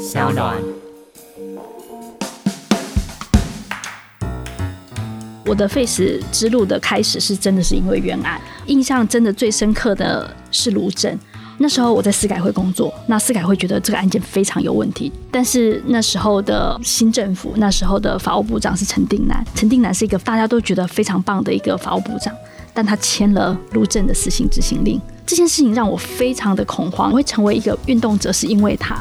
小暖。我的废死之路的开始是真的是因为冤案，印象真的最深刻的是卢正。那时候我在司改会工作，那司改会觉得这个案件非常有问题，但是那时候的新政府，那时候的法务部长是陈定南，陈定南是一个大家都觉得非常棒的一个法务部长，但他签了卢正的死刑执行令，这件事情让我非常的恐慌，我会成为一个运动者是因为他。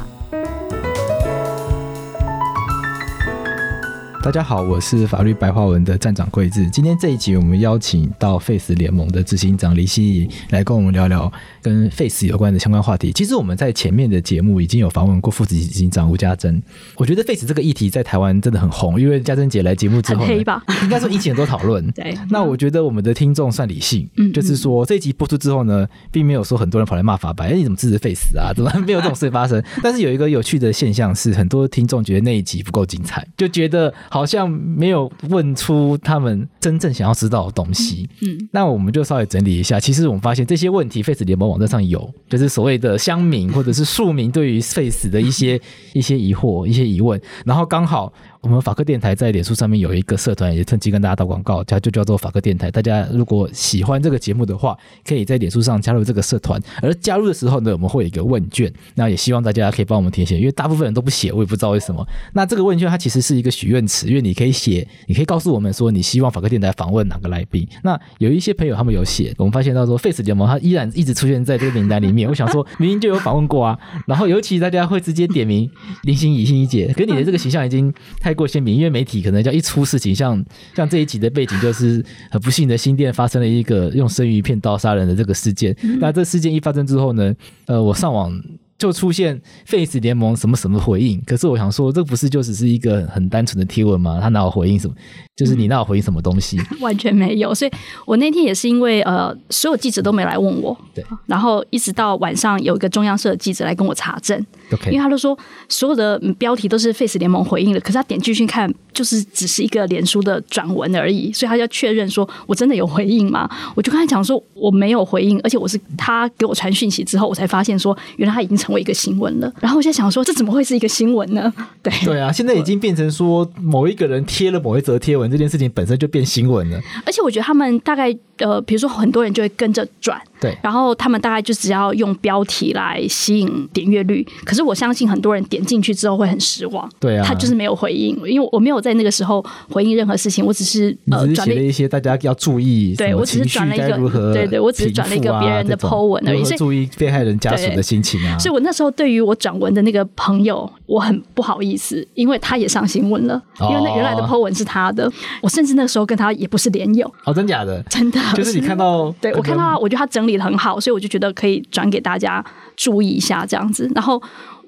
大家好，我是法律白话文的站长桂智。今天这一集，我们邀请到 Face 联盟的执行长李希怡来跟我们聊聊跟 Face 有关的相关话题。其实我们在前面的节目已经有访问过副执行长吴家珍。我觉得 Face 这个议题在台湾真的很红，因为家珍姐来节目之后，黑吧？应该说引起很多讨论。对。那我觉得我们的听众算理性，嗯，就是说这一集播出之后呢，并没有说很多人跑来骂法白，哎，你怎么支持 Face 啊？怎么没有这种事发生？但是有一个有趣的现象是，很多听众觉得那一集不够精彩，就觉得。好像没有问出他们真正想要知道的东西。嗯，那我们就稍微整理一下。其实我们发现这些问题，，Face 联盟网站上有，就是所谓的乡民或者是庶民对于 Face 的一些一些疑惑、一些疑问。然后刚好我们法客电台在脸书上面有一个社团，也趁机跟大家打广告，它就叫做法客电台。大家如果喜欢这个节目的话，可以在脸书上加入这个社团。而加入的时候呢，我们会有一个问卷，那也希望大家可以帮我们填写，因为大部分人都不写，我也不知道为什么。那这个问卷它其实是一个许愿池。因为你可以写，你可以告诉我们说你希望法客电台访问哪个来宾。那有一些朋友他们有写，我们发现到说 face 联盟他依然一直出现在这个名单里面。我想说明明就有访问过啊，然后尤其大家会直接点名林心怡、心怡姐，跟你的这个形象已经太过鲜明，因为媒体可能叫一出事情，像像这一集的背景就是很不幸的新店发生了一个用生鱼片刀杀人的这个事件。那这事件一发生之后呢，呃，我上网。就出现 Face 联盟什么什么回应，可是我想说，这不是就只是一个很单纯的贴文吗？他哪有回应什么？就是你哪有回应什么东西？嗯、完全没有。所以我那天也是因为呃，所有记者都没来问我，对，然后一直到晚上有一个中央社的记者来跟我查证.因为他就说所有的标题都是 Face 联盟回应的，可是他点进去看，就是只是一个脸书的转文而已，所以他要确认说我真的有回应吗？我就跟他讲说我没有回应，而且我是他给我传讯息之后，我才发现说原来他已经成。为一个新闻了，然后我在想说，这怎么会是一个新闻呢？对对啊，现在已经变成说某一个人贴了某一则贴文，这件事情本身就变新闻了。而且我觉得他们大概呃，比如说很多人就会跟着转。对，然后他们大概就只要用标题来吸引点阅率，可是我相信很多人点进去之后会很失望。对啊，他就是没有回应，因为我没有在那个时候回应任何事情，我只是呃转了一些大家要注意，对我只是转了一个，对对，我只是转了一个别人的 po 文而已，所以注意被害人家属的心情啊。所以我那时候对于我转文的那个朋友，我很不好意思，因为他也上新闻了，因为那原来的 po 文是他的，我甚至那时候跟他也不是连友。哦，真假的？真的，就是你看到，对我看到，我觉得他整理的很好，所以我就。觉得可以转给大家注意一下，这样子，然后。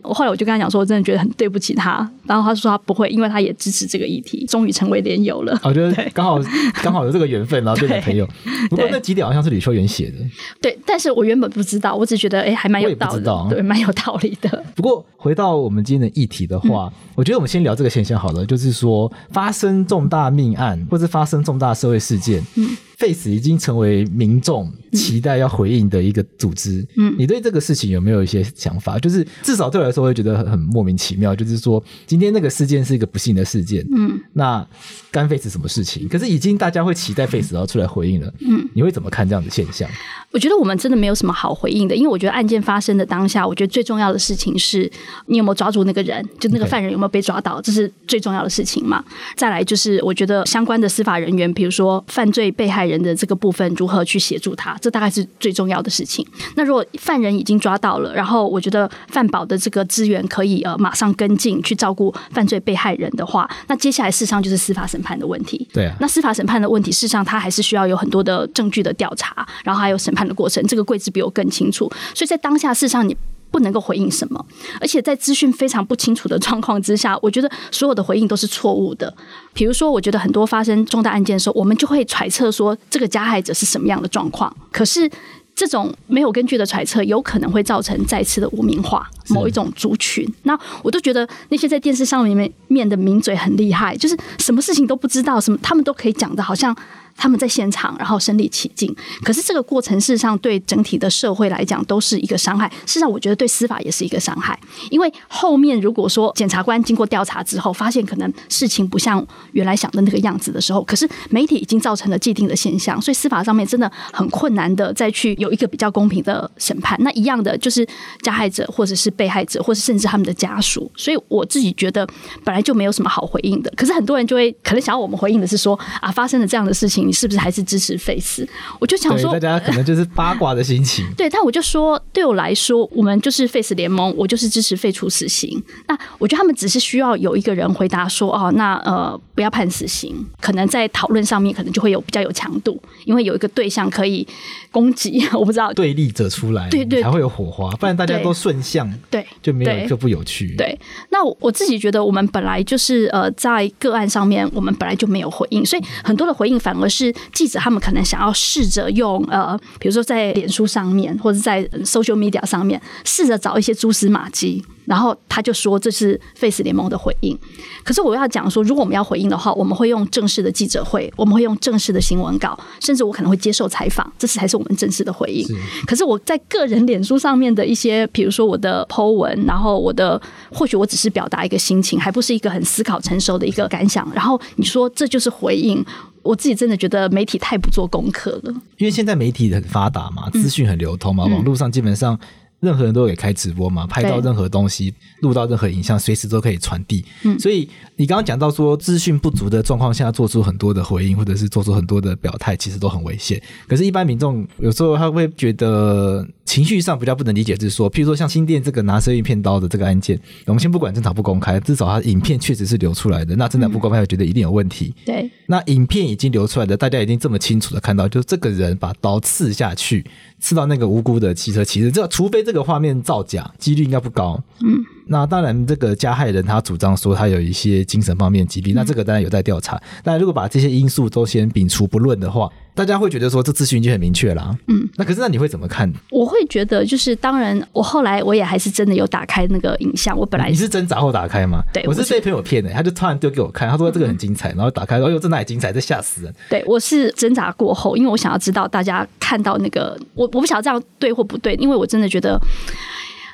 我后来我就跟他讲说，我真的觉得很对不起他。然后他说他不会，因为他也支持这个议题，终于成为连友了。我觉得刚好 刚好有这个缘分，然后变成朋友。不过那几点好像是吕秋元写的。对，但是我原本不知道，我只觉得哎，还蛮有道理对，蛮有道理的。不过回到我们今天的议题的话，嗯，我觉得我们先聊这个现象好了，就是说发生重大命案或是发生重大社会事件，嗯，废死已经成为民众期待要回应的一个组织。嗯，你对这个事情有没有一些想法？就是至少对我来说，会觉得很很莫名其妙。就是说，今天那个事件是一个不幸的事件，嗯，那干 Face 什么事情？可是已经大家会期待 Face 要出来回应了，嗯，你会怎么看这样的现象？我觉得我们真的没有什么好回应的，因为我觉得案件发生的当下，我觉得最重要的事情是你有没有抓住那个人，就那个犯人有没有被抓到.这是最重要的事情嘛。再来就是，我觉得相关的司法人员，比如说犯罪被害人的这个部分，如何去协助他，这大概是最重要的事情。那如果犯人已经抓到了，然后我觉得犯保的这个资源可以呃马上跟进去照顾犯罪被害人的话，那接下来事实上就是司法审判的问题。对啊，那司法审判的问题，事实上他还是需要有很多的证据的调查，然后还有审判的过程。这个贵子比我更清楚，所以在当下事实上你不能够回应什么，而且在资讯非常不清楚的状况之下，我觉得所有的回应都是错误的。比如说，我觉得很多发生重大案件的时候，我们就会揣测说这个加害者是什么样的状况，可是。这种没有根据的揣测，有可能会造成再次的污名化某一种族群。那我都觉得那些在电视上面面的名嘴很厉害，就是什么事情都不知道，什么他们都可以讲的，好像他们在现场，然后身临其境。可是这个过程事实上对整体的社会来讲都是一个伤害。事实上，我觉得对司法也是一个伤害，因为后面如果说检察官经过调查之后，发现可能事情不像原来想的那个样子的时候，可是媒体已经造成了既定的现象，所以司法上面真的很困难的再去有一个比较公平的审判。那一样的就是加害者或者是被害者，或者甚至他们的家属。所以我自己觉得本来就没有什么好回应的。可是很多人就会可能想要我们回应的是说啊，发生了这样的事情。你是不是还是支持 Face？？我就想说，大家可能就是八卦的心情。对，但我就说，对我来说，我们就是 Face 联盟，我就是支持废除死刑。那我觉得他们只是需要有一个人回答说，哦，那呃，不要判死刑。可能在讨论上面，可能就会有比较有强度，因为有一个对象可以攻击。我不知道对立者出来，对对，才会有火花。不然大家都顺向，对，就没有就不有趣。对，那我自己觉得，我们本来就是呃，在个案上面，我们本来就没有回应，所以很多的回应反而是。记者，他们可能想要试着用呃，比如说在脸书上面，或者在 social media 上面，试着找一些蛛丝马迹。然后他就说，这是 Face 联盟的回应。可是我要讲说，如果我们要回应的话，我们会用正式的记者会，我们会用正式的新闻稿，甚至我可能会接受采访，这才是我们正式的回应。是可是我在个人脸书上面的一些，比如说我的 po 文，然后我的或许我只是表达一个心情，还不是一个很思考成熟的一个感想。然后你说这就是回应，我自己真的觉得媒体太不做功课了。因为现在媒体很发达嘛，资讯很流通嘛，嗯、网络上基本上。任何人都可以开直播嘛，拍到任何东西，录到任何影像，随时都可以传递。嗯，所以你刚刚讲到说，资讯不足的状况下，做出很多的回应，或者是做出很多的表态，其实都很危险。可是，一般民众有时候他会觉得。情绪上比较不能理解，就是说，譬如说像新店这个拿生鱼片刀的这个案件，我们先不管侦查不公开，至少他影片确实是流出来的。那侦查不公开，我觉得一定有问题。对，那影片已经流出来的，大家已经这么清楚的看到，就是这个人把刀刺下去，刺到那个无辜的汽车其实，这除非这个画面造假，几率应该不高。嗯。那当然，这个加害人他主张说他有一些精神方面疾病，嗯、那这个当然有在调查。但如果把这些因素都先摒除不论的话，大家会觉得说这资讯已经很明确了。嗯，那可是那你会怎么看？我会觉得就是，当然，我后来我也还是真的有打开那个影像。我本来是你是挣扎后打开吗？对，我是被朋友骗的，他就突然丢给我看，他说这个很精彩，嗯、然后打开，哎呦，这哪里精彩？这吓死人！对，我是挣扎过后，因为我想要知道大家看到那个，我我不晓得这样对或不对，因为我真的觉得。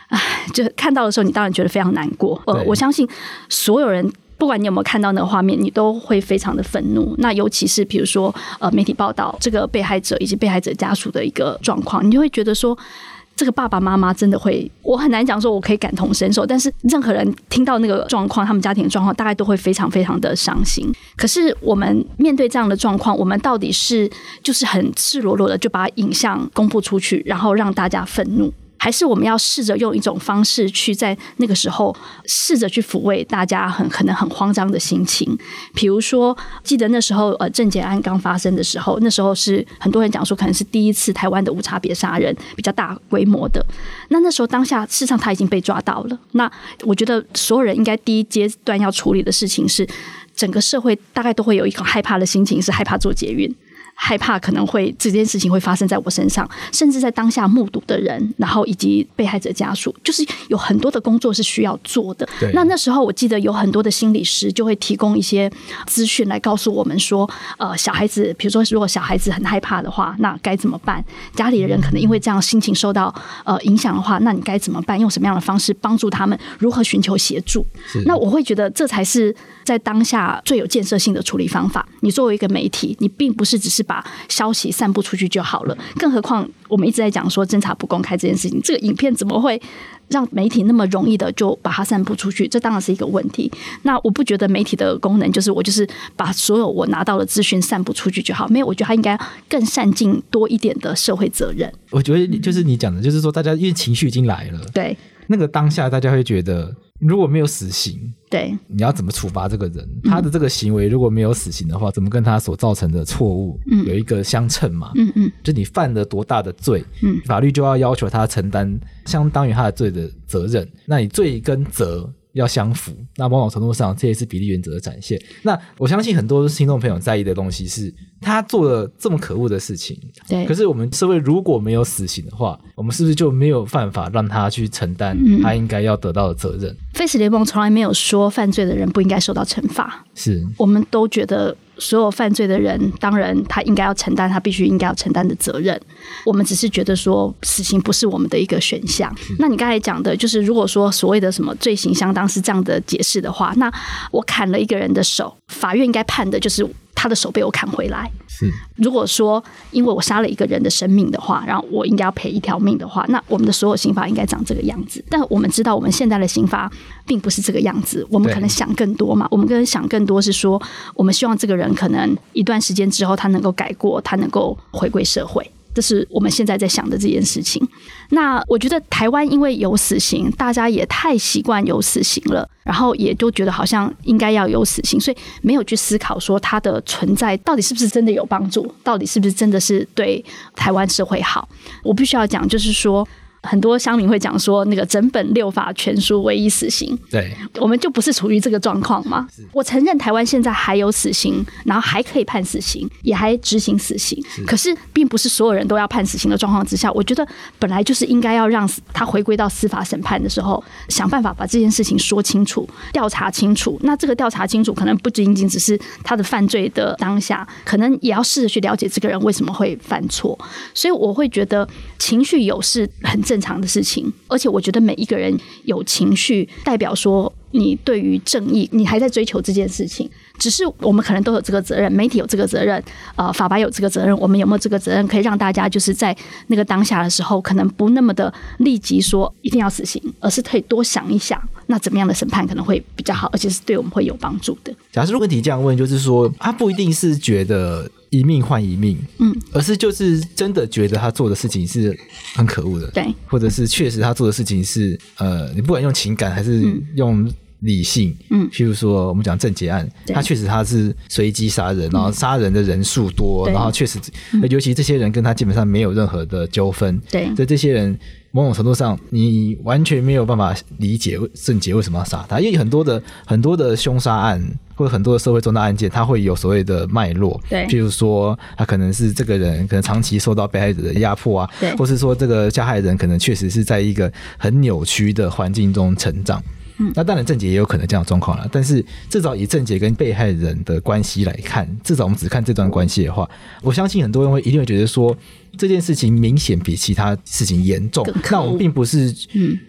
唉，就看到的时候，你当然觉得非常难过。呃，我相信所有人，不管你有没有看到那个画面，你都会非常的愤怒。那尤其是比如说，呃，媒体报道这个被害者以及被害者家属的一个状况，你就会觉得说，这个爸爸妈妈真的会，我很难讲说我可以感同身受。但是任何人听到那个状况，他们家庭的状况，大概都会非常非常的伤心。可是我们面对这样的状况，我们到底是就是很赤裸裸的就把影像公布出去，然后让大家愤怒？还是我们要试着用一种方式去在那个时候试着去抚慰大家很可能很慌张的心情。比如说，记得那时候呃，郑捷案刚发生的时候，那时候是很多人讲说可能是第一次台湾的无差别杀人比较大规模的。那那时候当下事实上他已经被抓到了。那我觉得所有人应该第一阶段要处理的事情是，整个社会大概都会有一个害怕的心情，是害怕坐捷运。害怕可能会这件事情会发生在我身上，甚至在当下目睹的人，然后以及被害者家属，就是有很多的工作是需要做的。对那那时候我记得有很多的心理师就会提供一些资讯来告诉我们说，呃，小孩子，比如说如果小孩子很害怕的话，那该怎么办？家里的人可能因为这样心情受到呃影响的话，那你该怎么办？用什么样的方式帮助他们？如何寻求协助？是那我会觉得这才是在当下最有建设性的处理方法。你作为一个媒体，你并不是只是把消息散布出去就好了，更何况我们一直在讲说侦查不公开这件事情，这个影片怎么会让媒体那么容易的就把它散布出去？这当然是一个问题。那我不觉得媒体的功能就是我就是把所有我拿到的资讯散布出去就好，没有，我觉得他应该更善尽多一点的社会责任。我觉得就是你讲的，就是说大家因为情绪已经来了，对，那个当下大家会觉得。如果没有死刑，对，你要怎么处罚这个人？他的这个行为如果没有死刑的话，怎么跟他所造成的错误有一个相称嘛？嗯嗯，就你犯了多大的罪，嗯，法律就要要求他承担相当于他的罪的责任。那你罪跟责。要相符，那某种程度上，这也是比例原则的展现。那我相信很多听众朋友在意的东西是，他做了这么可恶的事情，对。可是我们社会如果没有死刑的话，我们是不是就没有办法让他去承担他应该要得到的责任？废死联盟从来没有说犯罪的人不应该受到惩罚，是。我们都觉得所有犯罪的人，当然他应该要承担他必须应该要承担的责任。我们只是觉得说，死刑不是我们的一个选项。那你刚才讲的，就是如果说所谓的什么罪行相当是这样的解释的话，那我砍了一个人的手，法院应该判的就是。他的手被我砍回来。是，如果说因为我杀了一个人的生命的话，然后我应该要赔一条命的话，那我们的所有刑法应该长这个样子。但我们知道，我们现在的刑法并不是这个样子。我们可能想更多嘛？我们可能想更多是说，我们希望这个人可能一段时间之后，他能够改过，他能够回归社会。这是我们现在在想的这件事情。那我觉得台湾因为有死刑，大家也太习惯有死刑了，然后也就觉得好像应该要有死刑，所以没有去思考说它的存在到底是不是真的有帮助，到底是不是真的是对台湾社会好。我必须要讲，就是说。很多乡民会讲说，那个整本六法全书唯一死刑。对，我们就不是处于这个状况吗？我承认台湾现在还有死刑，然后还可以判死刑，也还执行死刑。可是，并不是所有人都要判死刑的状况之下，我觉得本来就是应该要让他回归到司法审判的时候，想办法把这件事情说清楚、调查清楚。那这个调查清楚，可能不仅仅只是他的犯罪的当下，可能也要试着去了解这个人为什么会犯错。所以，我会觉得情绪有是很正。常的事情，而且我觉得每一个人有情绪，代表说你对于正义，你还在追求这件事情。只是我们可能都有这个责任，媒体有这个责任，呃，法白有这个责任，我们有没有这个责任，可以让大家就是在那个当下的时候，可能不那么的立即说一定要死刑，而是可以多想一想，那怎么样的审判可能会比较好，而且是对我们会有帮助的。假设如果你这样问，就是说他不一定是觉得。一命换一命，嗯，而是就是真的觉得他做的事情是很可恶的，对，或者是确实他做的事情是呃，你不管用情感还是用理性，嗯，譬如说我们讲郑捷案，他确实他是随机杀人，然后杀人的人数多，然后确实，尤其这些人跟他基本上没有任何的纠纷，对，所以这些人。某种程度上，你完全没有办法理解郑捷为什么要杀他，因为很多的很多的凶杀案或者很多的社会重大案件，它会有所谓的脉络，对，譬如说他可能是这个人可能长期受到被害者的压迫啊，对，或是说这个加害人可能确实是在一个很扭曲的环境中成长。嗯，那当然郑捷也有可能这样的状况了，但是至少以郑捷跟被害人的关系来看，至少我们只看这段关系的话，我相信很多人会一定会觉得说这件事情明显比其他事情严重。那我们并不是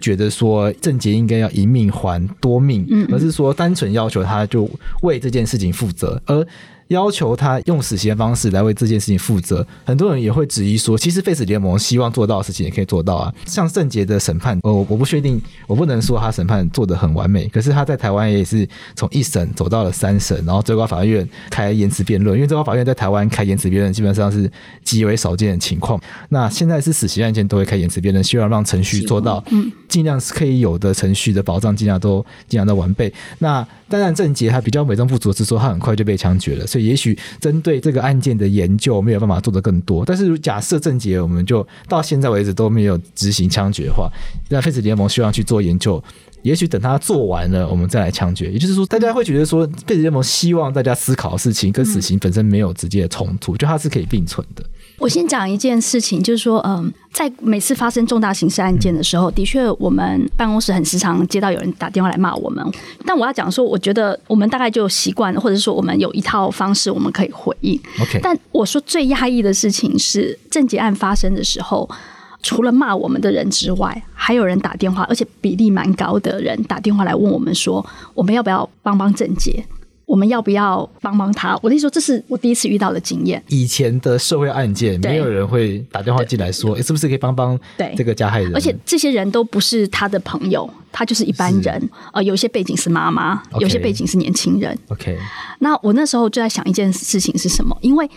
觉得说郑捷应该要一命还多命，而是说单纯要求他就为这件事情负责，而。要求他用死刑的方式来为这件事情负责，很多人也会质疑说，其实废死联盟希望做到的事情也可以做到啊。像郑捷的审判，我我不确定，我不能说他审判做得很完美，可是他在台湾也是从一审走到了三审，然后最高法院开延迟辩论，因为最高法院在台湾开延迟辩论基本上是极为少见的情况。那现在是死刑案件都会开延迟辩论，希望让程序做到，嗯，尽量是可以有的程序的保障，尽量都尽量都完备。那当然，郑捷他比较美中不足是说他很快就被枪决了，所以也许针对这个案件的研究没有办法做得更多。但是如假设郑捷我们就到现在为止都没有执行枪决的话，那废纸联盟希望去做研究，也许等他做完了，我们再来枪决。也就是说，大家会觉得说废纸联盟希望大家思考的事情跟死刑本身没有直接的冲突，就它是可以并存的。我先讲一件事情，就是说，嗯，在每次发生重大刑事案件的时候，的确，我们办公室很时常接到有人打电话来骂我们。但我要讲说，我觉得我们大概就习惯了，或者说我们有一套方式，我们可以回应。OK。但我说最压抑的事情是，郑捷案发生的时候，除了骂我们的人之外，还有人打电话，而且比例蛮高的人打电话来问我们说，我们要不要帮帮郑捷？我们要不要帮帮他？我的意思说，这是我第一次遇到的经验。以前的社会案件，没有人会打电话进来说，是不是可以帮帮这个加害人？而且这些人都不是他的朋友，他就是一般人。呃，有些背景是妈妈.有些背景是年轻人。OK。那我那时候就在想一件事情是什么？因为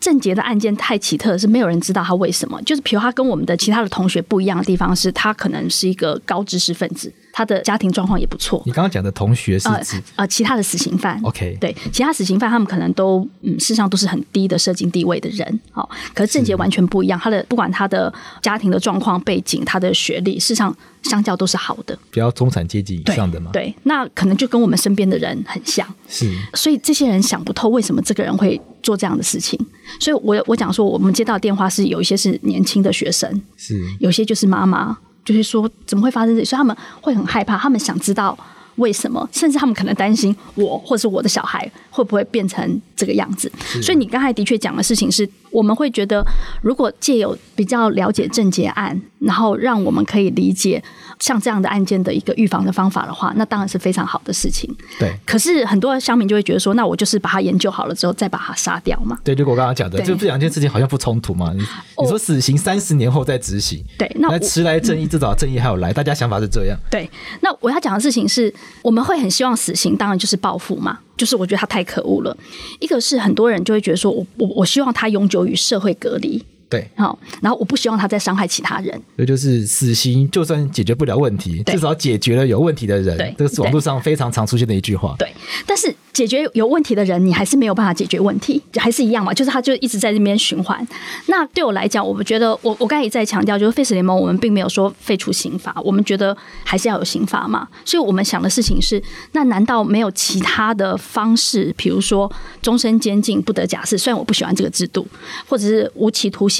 郑捷的案件太奇特，是没有人知道他为什么。就是比如他跟我们的其他的同学不一样的地方是，他可能是一个高知识分子。他的家庭状况也不错。你刚刚讲的同学是指呃，呃其他的死刑犯。OK，对，其他死刑犯他们可能都嗯，事实上都是很低的社经地位的人。好，可是郑杰完全不一样，他的不管他的家庭的状况背景，他的学历，事实上相较都是好的，比较中产阶级以上的嘛。对，那可能就跟我们身边的人很像。是，所以这些人想不透为什么这个人会做这样的事情。所以我我讲说，我们接到电话是有一些是年轻的学生，是有些就是妈妈。就是说，怎么会发生这？所以他们会很害怕，他们想知道为什么，甚至他们可能担心我或者是我的小孩会不会变成这个样子。所以你刚才的确讲的事情是，我们会觉得，如果借有比较了解症结案，然后让我们可以理解像这样的案件的一个预防的方法的话，那当然是非常好的事情。对。可是很多乡民就会觉得说，那我就是把它研究好了之后再把它杀掉嘛？对，就我刚刚讲的，就这两件事情好像不冲突嘛？你你说死刑三十年后再执行，对，那迟来正义，至少正义还有来，大家想法是这样。对，那我要讲的事情是，我们会很希望死刑，当然就是报复嘛。就是我觉得他太可恶了。一个是很多人就会觉得说，我我我希望他永久与社会隔离。对，好，然后我不希望他再伤害其他人。这就是死刑，就算解决不了问题，至少解决了有问题的人。对，这个是网络上非常常出现的一句话。对，但是解决有问题的人，你还是没有办法解决问题，还是一样嘛？就是他就一直在那边循环。那对我来讲，我们觉得，我我刚才也在强调，就是废死联盟，我们并没有说废除刑法，我们觉得还是要有刑法嘛。所以我们想的事情是，那难道没有其他的方式，比如说终身监禁不得假释？虽然我不喜欢这个制度，或者是无期徒刑。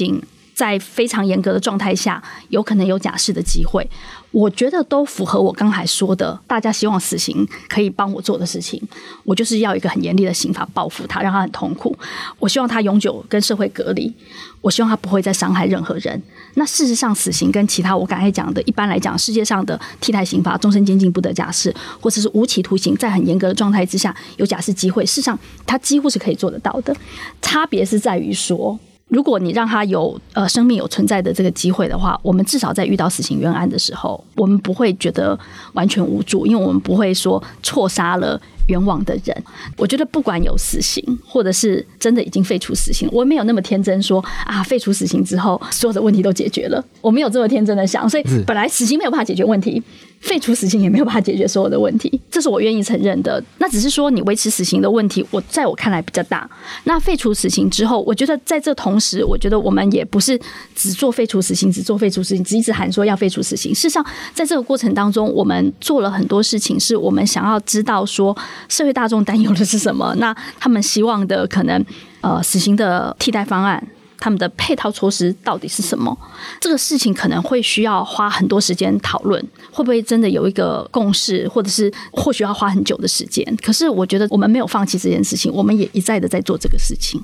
在非常严格的状态下，有可能有假释的机会，我觉得都符合我刚才说的，大家希望死刑可以帮我做的事情。我就是要一个很严厉的刑罚报复他，让他很痛苦。我希望他永久跟社会隔离，我希望他不会再伤害任何人。那事实上，死刑跟其他我刚才讲的，一般来讲，世界上的替代刑罚，终身监禁不得假释，或者是无期徒刑，在很严格的状态之下有假释机会，事实上他几乎是可以做得到的。差别是在于说。如果你让他有呃生命有存在的这个机会的话，我们至少在遇到死刑冤案的时候，我们不会觉得完全无助，因为我们不会说错杀了冤枉的人。我觉得不管有死刑，或者是真的已经废除死刑，我没有那么天真说啊，废除死刑之后所有的问题都解决了，我没有这么天真的想。所以本来死刑没有办法解决问题。废除死刑也没有办法解决所有的问题，这是我愿意承认的。那只是说你维持死刑的问题，我在我看来比较大。那废除死刑之后，我觉得在这同时，我觉得我们也不是只做废除死刑，只做废除死刑，只一直喊说要废除死刑。事实上，在这个过程当中，我们做了很多事情，是我们想要知道说社会大众担忧的是什么，那他们希望的可能呃死刑的替代方案。他们的配套措施到底是什么？这个事情可能会需要花很多时间讨论，会不会真的有一个共识，或者是或许要花很久的时间？可是我觉得我们没有放弃这件事情，我们也一再的在做这个事情。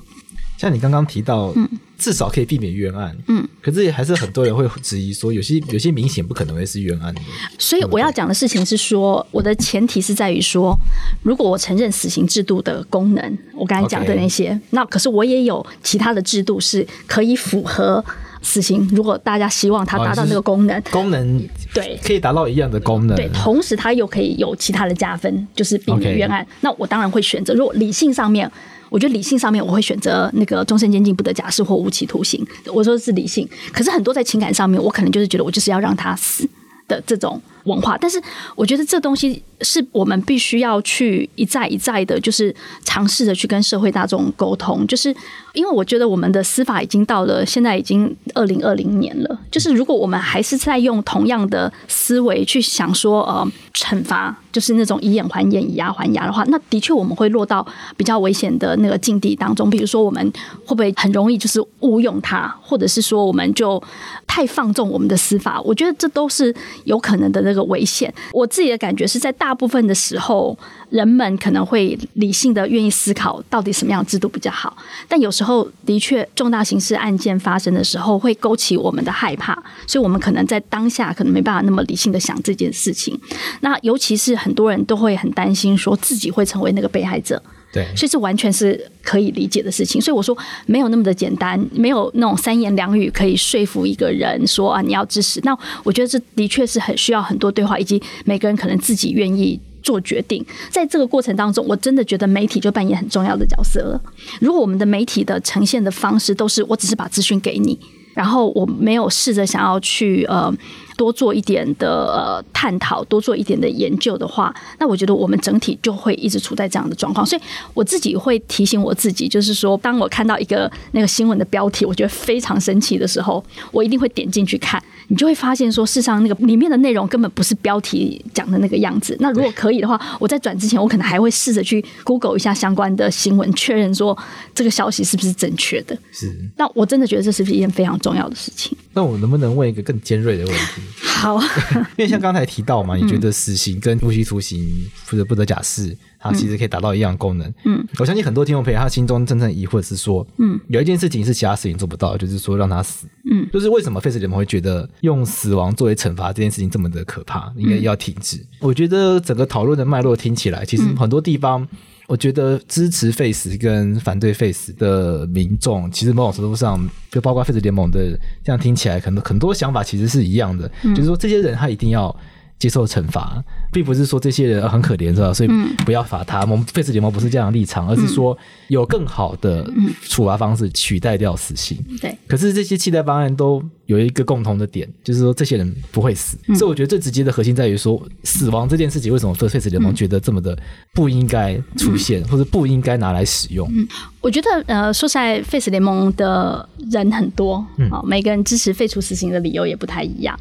像你刚刚提到，嗯，至少可以避免冤案，嗯，可是也还是很多人会质疑说，有些有些明显不可能会是冤案的。所以我要讲的事情是说，我的前提是在于说，如果我承认死刑制度的功能，我刚才讲的那些.那可是我也有其他的制度是可以符合死刑。如果大家希望它达到那个功能，功能对，可以达到一样的功能，对，同时它又可以有其他的加分，就是避免冤案。那我当然会选择，如果理性上面。我觉得理性上面我会选择那个终身监禁不得假释或无期徒刑。我说的是理性，可是很多在情感上面，我可能就是觉得我就是要让他死的这种文化。但是我觉得这东西是我们必须要去一再一再的，就是尝试着去跟社会大众沟通，就是。因为我觉得我们的司法已经到了现在已经二零二零年了，就是如果我们还是在用同样的思维去想说，呃，惩罚就是那种以眼还眼、以牙还牙的话，那的确我们会落到比较危险的那个境地当中。比如说，我们会不会很容易就是误用它，或者是说我们就太放纵我们的司法？我觉得这都是有可能的那个危险。我自己的感觉是在大部分的时候。人们可能会理性的愿意思考到底什么样的制度比较好，但有时候的确重大刑事案件发生的时候会勾起我们的害怕，所以我们可能在当下可能没办法那么理性的想这件事情。那尤其是很多人都会很担心说自己会成为那个被害者，对，所以这完全是可以理解的事情。所以我说没有那么的简单，没有那种三言两语可以说服一个人说啊你要支持。那我觉得这的确是很需要很多对话，以及每个人可能自己愿意。做决定，在这个过程当中，我真的觉得媒体就扮演很重要的角色了。如果我们的媒体的呈现的方式都是我只是把资讯给你，然后我没有试着想要去呃。多做一点的呃探讨，多做一点的研究的话，那我觉得我们整体就会一直处在这样的状况。所以我自己会提醒我自己，就是说，当我看到一个那个新闻的标题，我觉得非常生气的时候，我一定会点进去看。你就会发现说，事实上那个里面的内容根本不是标题讲的那个样子。那如果可以的话，我在转之前，我可能还会试着去 Google 一下相关的新闻，确认说这个消息是不是正确的。是。那我真的觉得这是一件非常重要的事情。那我能不能问一个更尖锐的问题？好，因为像刚才提到嘛，你觉得死刑跟无期徒刑或者不得假释，它其实可以达到一样的功能。嗯，我相信很多听众朋友他心中真正疑惑是说，嗯，有一件事情是其他事情做不到，就是说让他死。嗯，就是为什么废死联盟会觉得用死亡作为惩罚这件事情这么的可怕，应该要停止？嗯、我觉得整个讨论的脉络听起来，其实很多地方。我觉得支持 Face 跟反对 Face 的民众，其实某种程度上，就包括 Face 联盟的，这样听起来，可能很多想法其实是一样的，嗯、就是说这些人他一定要。接受惩罚，并不是说这些人很可怜，是吧？所以不要罚他。嗯、我们废死联盟不是这样的立场，而是说有更好的处罚方式取代掉死刑。对、嗯。可是这些替代方案都有一个共同的点，就是说这些人不会死。嗯、所以我觉得最直接的核心在于说，死亡这件事情为什么废死联盟觉得这么的不应该出现，嗯、或者不应该拿来使用？嗯，我觉得呃，说实在，废死联盟的人很多，嗯，每个人支持废除死刑的理由也不太一样。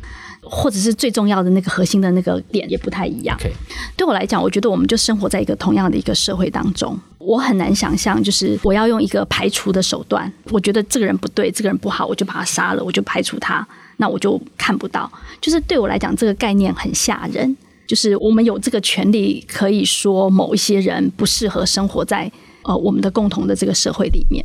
或者是最重要的那个核心的那个点也不太一样。对我来讲，我觉得我们就生活在一个同样的一个社会当中，我很难想象，就是我要用一个排除的手段。我觉得这个人不对，这个人不好，我就把他杀了，我就排除他，那我就看不到。就是对我来讲，这个概念很吓人。就是我们有这个权利，可以说某一些人不适合生活在呃我们的共同的这个社会里面。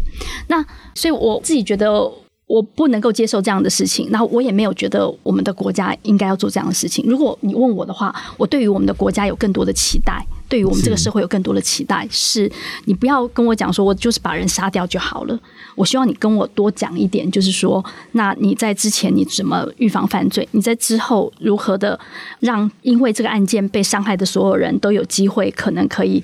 那所以我自己觉得。我不能够接受这样的事情，然后我也没有觉得我们的国家应该要做这样的事情。如果你问我的话，我对于我们的国家有更多的期待，对于我们这个社会有更多的期待，是，是你不要跟我讲说我就是把人杀掉就好了。我希望你跟我多讲一点，就是说，那你在之前你怎么预防犯罪？你在之后如何的让因为这个案件被伤害的所有人都有机会，可能可以。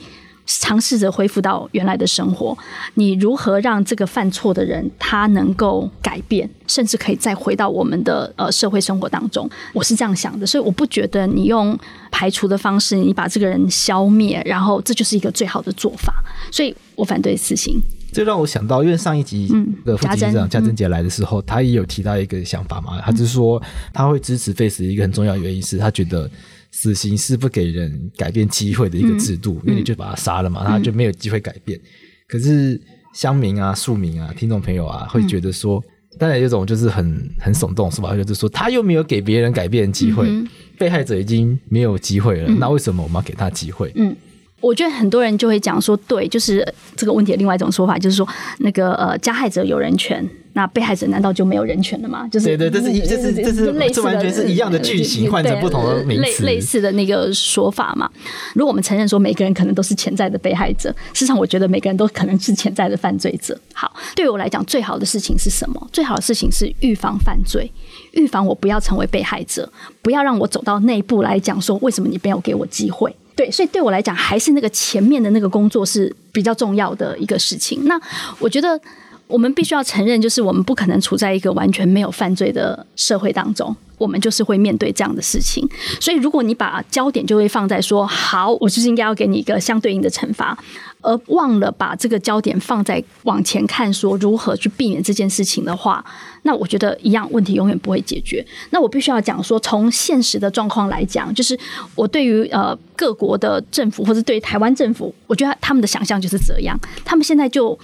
尝试着恢复到原来的生活，你如何让这个犯错的人他能够改变，甚至可以再回到我们的呃社会生活当中？我是这样想的，所以我不觉得你用排除的方式，你把这个人消灭，然后这就是一个最好的做法。所以我反对死刑。这让我想到，因为上一集的副执行长嘉贞姐来的时候，他也有提到一个想法嘛，他就是说他会支持 Face，一个很重要的原因是他觉得。死刑是不给人改变机会的一个制度，嗯、因为你就把他杀了嘛，他、嗯、就没有机会改变。可是乡民啊、庶民啊、听众朋友啊，会觉得说，嗯、当然有种就是很很耸动是吧？就是说他又没有给别人改变机会，嗯、被害者已经没有机会了，嗯、那为什么我们要给他机会？嗯。我觉得很多人就会讲说，对，就是这个问题的另外一种说法，就是说，那个呃，加害者有人权，那被害者难道就没有人权了吗？就是对对，这是一，这是这是类似这完全是一样的剧情，换成不同的名词，类似的那个说法嘛。如果我们承认说每个人可能都是潜在的被害者，事实上我觉得每个人都可能是潜在的犯罪者。好，对于我来讲，最好的事情是什么？最好的事情是预防犯罪，预防我不要成为被害者，不要让我走到那一步来讲说为什么你没有给我机会。对，所以对我来讲，还是那个前面的那个工作是比较重要的一个事情。那我觉得我们必须要承认，就是我们不可能处在一个完全没有犯罪的社会当中。我们就是会面对这样的事情，所以如果你把焦点就会放在说，好，我就是应该要给你一个相对应的惩罚，而忘了把这个焦点放在往前看，说如何去避免这件事情的话，那我觉得一样问题永远不会解决。那我必须要讲说，从现实的状况来讲，就是我对于呃各国的政府或者对台湾政府，我觉得他们的想象就是这样，他们现在就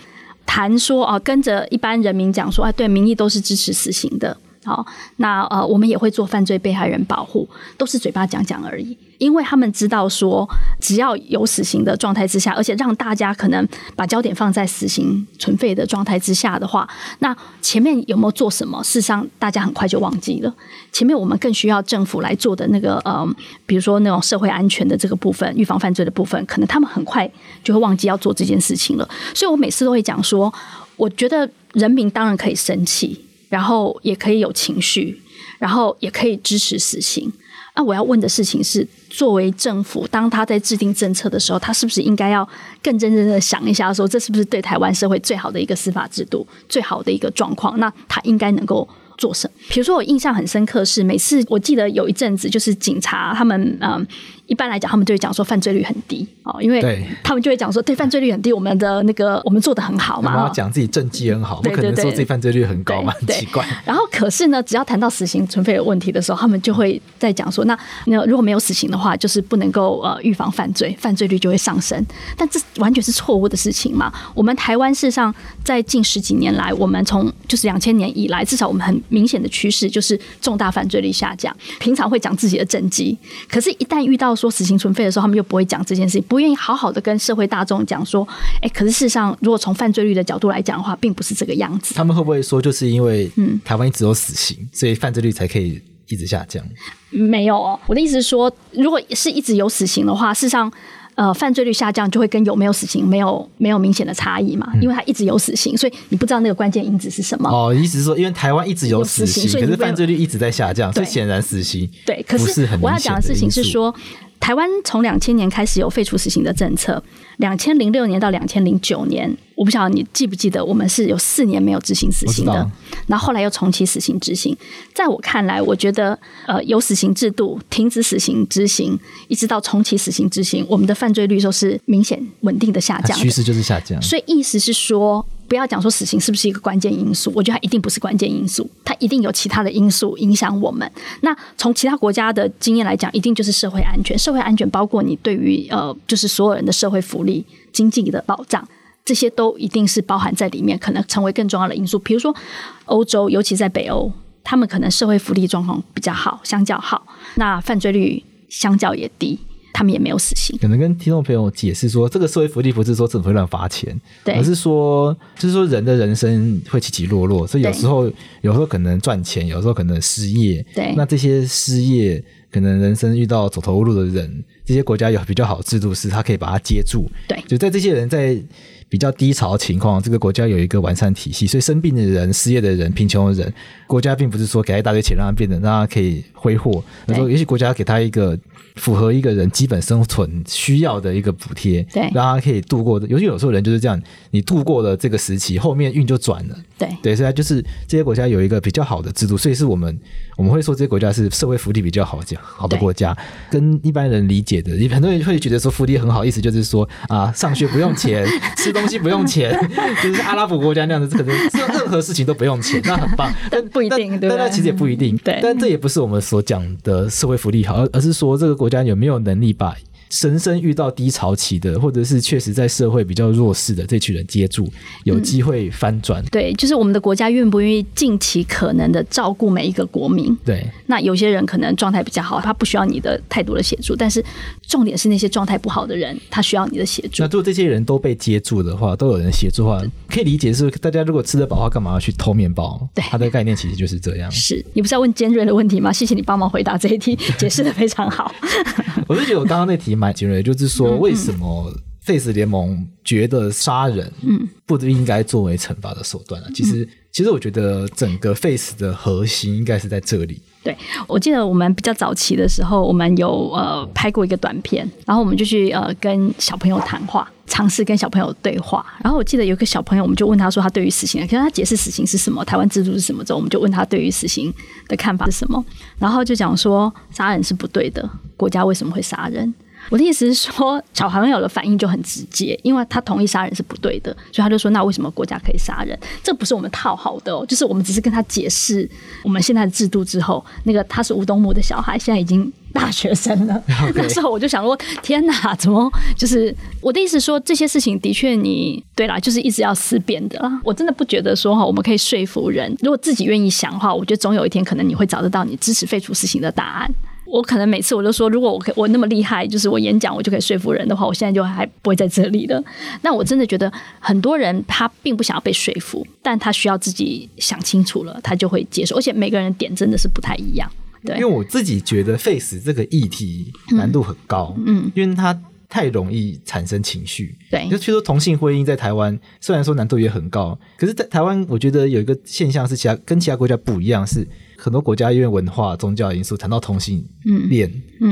谈说啊，跟着一般人民讲说，啊，对，民意都是支持死刑的。好，那呃，我们也会做犯罪被害人保护，都是嘴巴讲讲而已。因为他们知道说，只要有死刑的状态之下，而且让大家可能把焦点放在死刑存废的状态之下的话，那前面有没有做什么？事实上，大家很快就忘记了。前面我们更需要政府来做的那个呃，比如说那种社会安全的这个部分，预防犯罪的部分，可能他们很快就会忘记要做这件事情了。所以我每次都会讲说，我觉得人民当然可以生气。然后也可以有情绪，然后也可以支持死刑。那我要问的事情是，作为政府，当他在制定政策的时候，他是不是应该要更认真的想一下，说这是不是对台湾社会最好的一个司法制度，最好的一个状况？那他应该能够做什么？比如说，我印象很深刻是，每次我记得有一阵子，就是警察他们嗯一般来讲，他们就会讲说犯罪率很低哦，因为他们就会讲说，对，犯罪率很低，我们的那个我们做的很好嘛。讲自己政绩很好，不可能说自己犯罪率很高嘛，很奇怪。然后可是呢，只要谈到死刑存废的问题的时候，他们就会在讲说，那那如果没有死刑的话，就是不能够呃预防犯罪，犯罪率就会上升。但这完全是错误的事情嘛。我们台湾事实上在近十几年来，我们从就是两千年以来，至少我们很明显的趋势就是重大犯罪率下降。平常会讲自己的政绩，可是，一旦遇到说死刑存废的时候，他们又不会讲这件事情，不愿意好好的跟社会大众讲说，哎，可是事实上，如果从犯罪率的角度来讲的话，并不是这个样子。他们会不会说，就是因为嗯，台湾一直有死刑，所以犯罪率才可以一直下降？没有哦，我的意思是说，如果是一直有死刑的话，事实上。呃，犯罪率下降就会跟有没有死刑没有没有明显的差异嘛？因为它一直有死刑，所以你不知道那个关键因子是什么。哦，意思是说，因为台湾一直有死刑，可是犯罪率一直在下降，所以显然死刑对。可是我要讲的事情是说，台湾从两千年开始有废除死刑的政策，两千零六年到两千零九年。我不晓得你记不记得，我们是有四年没有执行死刑的，然后后来又重启死刑执行。在我看来，我觉得呃，有死刑制度，停止死刑执行，一直到重启死刑执行，我们的犯罪率都是明显稳定的下降，趋势就是下降。所以意思是说，不要讲说死刑是不是一个关键因素，我觉得它一定不是关键因素，它一定有其他的因素影响我们。那从其他国家的经验来讲，一定就是社会安全，社会安全包括你对于呃，就是所有人的社会福利、经济的保障。这些都一定是包含在里面，可能成为更重要的因素。比如说，欧洲，尤其在北欧，他们可能社会福利状况比较好，相较好，那犯罪率相较也低，他们也没有死刑。可能跟听众朋友解释说，这个社会福利不是说政府会乱发钱，对，而是说，就是说人的人生会起起落落，所以有时候有时候可能赚钱，有时候可能失业，对，那这些失业可能人生遇到走投无路的人，这些国家有比较好的制度，是他可以把他接住，对，就在这些人在。比较低潮的情况，这个国家有一个完善体系，所以生病的人、失业的人、贫穷的人，国家并不是说给他一大堆钱让他变得让他可以挥霍，而说也许国家给他一个。符合一个人基本生存需要的一个补贴，对，让他可以度过的。尤其有时候人就是这样，你度过了这个时期，后面运就转了，对对。所以就是这些国家有一个比较好的制度，所以是我们我们会说这些国家是社会福利比较好讲好的国家，跟一般人理解的，很多人会觉得说福利很好，意思就是说啊，上学不用钱，吃东西不用钱，就是阿拉伯国家那样子，可能做任何事情都不用钱，那很棒。但不一定，对，但其实也不一定，对。但这也不是我们所讲的社会福利好，而而是说这个国家有没有能力把人生遇到低潮期的，或者是确实在社会比较弱势的这群人接住，有机会翻转。嗯。对，就是我们的国家愿不愿意尽其可能的照顾每一个国民。对，那有些人可能状态比较好，他不需要你的太多的协助，但是重点是那些状态不好的人，他需要你的协助。那如果这些人都被接住的话，都有人协助的话，可以理解是大家如果吃得饱的话，干嘛要去偷面包？对，他的概念其实就是这样。是你不是要问尖锐的问题吗？谢谢你帮忙回答这一题，解释的非常好。我是觉得我刚刚那题蛮尖锐，就是说。为什么 Face 联盟觉得杀人不应该作为惩罚的手段呢？其实，其实我觉得整个 Face 的核心应该是在这里。对，我记得我们比较早期的时候，我们有呃拍过一个短片，然后我们就去呃跟小朋友谈话，尝试跟小朋友对话。然后我记得有个小朋友，我们就问他说他对于死刑，可是他解释死刑是什么，台湾制度是什么之后，我们就问他对于死刑的看法是什么，然后就讲说杀人是不对的，国家为什么会杀人？我的意思是说，小朋友的反应就很直接，因为他同意杀人是不对的，所以他就说：“那为什么国家可以杀人？”这不是我们套好的哦，就是我们只是跟他解释我们现在的制度之后，那个他是吴东木的小孩，现在已经大学生了。那时候我就想说：“天哪，怎么就是我的意思说这些事情的确你对啦，就是一直要思辨的啦。我真的不觉得说哈，我们可以说服人，如果自己愿意想的话，我觉得总有一天可能你会找得到你支持废除死刑的答案。”我可能每次我就说，如果我可我那么厉害，就是我演讲我就可以说服人的话，我现在就还不会在这里了。那我真的觉得很多人他并不想要被说服，但他需要自己想清楚了，他就会接受。而且每个人的点真的是不太一样。对，因为我自己觉得 face 这个议题难度很高，嗯，嗯，因为它太容易产生情绪。对，就譬如说同性婚姻在台湾虽然说难度也很高，可是在台湾我觉得有一个现象是其他跟其他国家不一样是。很多国家因为文化、宗教因素，谈到同性恋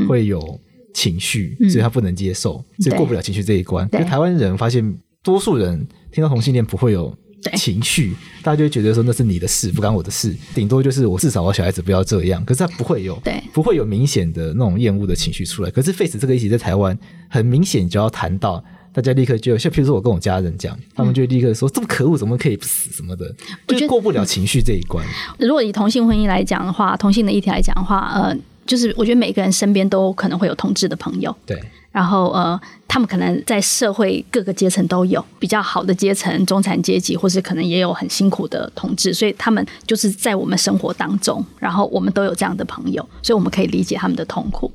会有情绪，所以他不能接受，所以过不了情绪这一关。因为台湾人发现，多数人听到同性恋不会有情绪，大家就会觉得说那是你的事，不干我的事。顶多就是我至少我小孩子不要这样，可是他不会有，对，不会有明显的那种厌恶的情绪出来。可是 face 这个议题在台湾很明显就要谈到，大家立刻就像譬如说我跟我家人讲，他们就立刻说、嗯、这么可恶，怎么可以不死什么的，就过不了情绪这一关。如果以同性婚姻来讲的话，同性的议题来讲的话，呃，就是我觉得每个人身边都可能会有同志的朋友，对。然后呃，他们可能在社会各个阶层都有比较好的阶层，中产阶级，或是可能也有很辛苦的同志，所以他们就是在我们生活当中，然后我们都有这样的朋友，所以我们可以理解他们的痛苦。